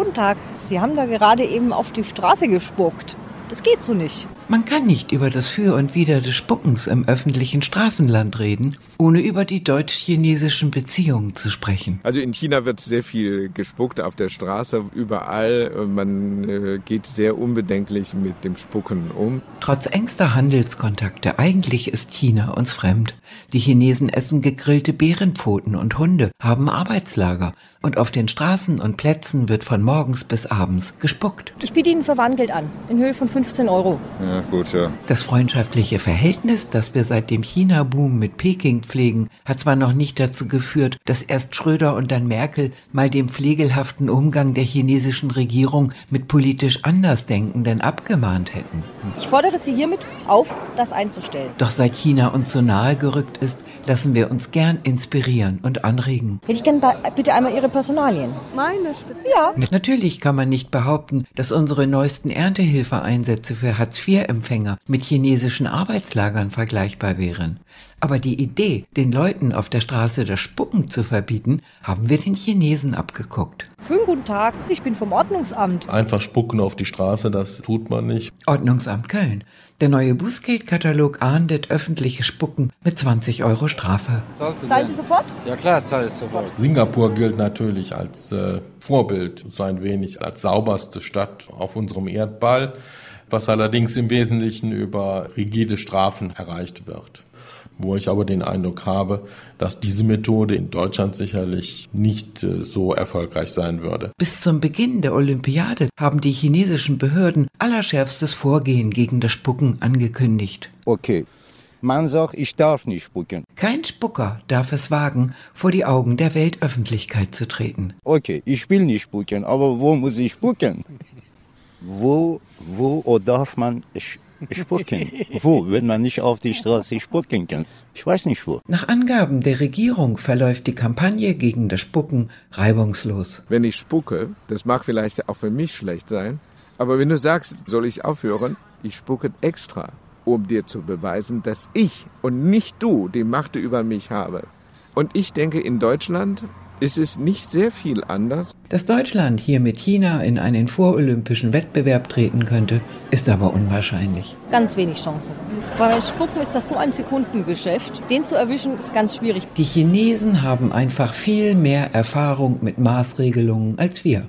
Guten Tag. Sie haben da gerade eben auf die Straße gespuckt. Das geht so nicht. Man kann nicht über das Für und Wider des Spuckens im öffentlichen Straßenland reden, ohne über die deutsch-chinesischen Beziehungen zu sprechen. Also in China wird sehr viel gespuckt auf der Straße, überall. Man äh, geht sehr unbedenklich mit dem Spucken um. Trotz engster Handelskontakte, eigentlich ist China uns fremd. Die Chinesen essen gegrillte Bärenpfoten und Hunde, haben Arbeitslager und auf den Straßen und Plätzen wird von morgens bis abends gespuckt. Ich biete Ihnen Verwandelt an, in Höhe von 15 Euro. Ja, gut, ja. Das freundschaftliche Verhältnis, das wir seit dem China-Boom mit Peking pflegen, hat zwar noch nicht dazu geführt, dass erst Schröder und dann Merkel mal dem pflegelhaften Umgang der chinesischen Regierung mit politisch Andersdenkenden abgemahnt hätten. Ich fordere Sie hiermit auf, das einzustellen. Doch seit China uns so nahe gerückt ist, lassen wir uns gern inspirieren und anregen. Hätte ich gern bitte einmal Ihre Personalien. Meine speziell? Ja. Natürlich kann man nicht behaupten, dass unsere neuesten Erntehilfeeinsätze für Hartz-IV-Empfänger mit chinesischen Arbeitslagern vergleichbar wären. Aber die Idee, den Leuten auf der Straße das Spucken zu verbieten, haben wir den Chinesen abgeguckt. Schönen guten Tag, ich bin vom Ordnungsamt. Einfach spucken auf die Straße, das tut man nicht. Ordnungsamt Köln. Der neue Bußgeldkatalog ahndet öffentliche Spucken mit 20 Euro Strafe. Zahlen Sie sofort? Ja klar, zahle ich sofort. Singapur gilt natürlich als äh, Vorbild, so ein wenig als sauberste Stadt auf unserem Erdball, was allerdings im Wesentlichen über rigide Strafen erreicht wird wo ich aber den Eindruck habe, dass diese Methode in Deutschland sicherlich nicht äh, so erfolgreich sein würde. Bis zum Beginn der Olympiade haben die chinesischen Behörden allerschärfstes Vorgehen gegen das Spucken angekündigt. Okay. Man sagt, ich darf nicht spucken. Kein Spucker darf es wagen, vor die Augen der Weltöffentlichkeit zu treten. Okay, ich will nicht spucken, aber wo muss ich spucken? Wo, wo darf man spucken? Wo, wenn man nicht auf die Straße spucken kann? Ich weiß nicht wo. Nach Angaben der Regierung verläuft die Kampagne gegen das Spucken reibungslos. Wenn ich spucke, das mag vielleicht auch für mich schlecht sein, aber wenn du sagst, soll ich aufhören, ich spucke extra, um dir zu beweisen, dass ich und nicht du die Macht über mich habe. Und ich denke, in Deutschland ist es nicht sehr viel anders. Dass Deutschland hier mit China in einen vorolympischen Wettbewerb treten könnte, ist aber unwahrscheinlich. Ganz wenig Chancen. Weil beim Spucken ist das so ein Sekundengeschäft. Den zu erwischen ist ganz schwierig. Die Chinesen haben einfach viel mehr Erfahrung mit Maßregelungen als wir.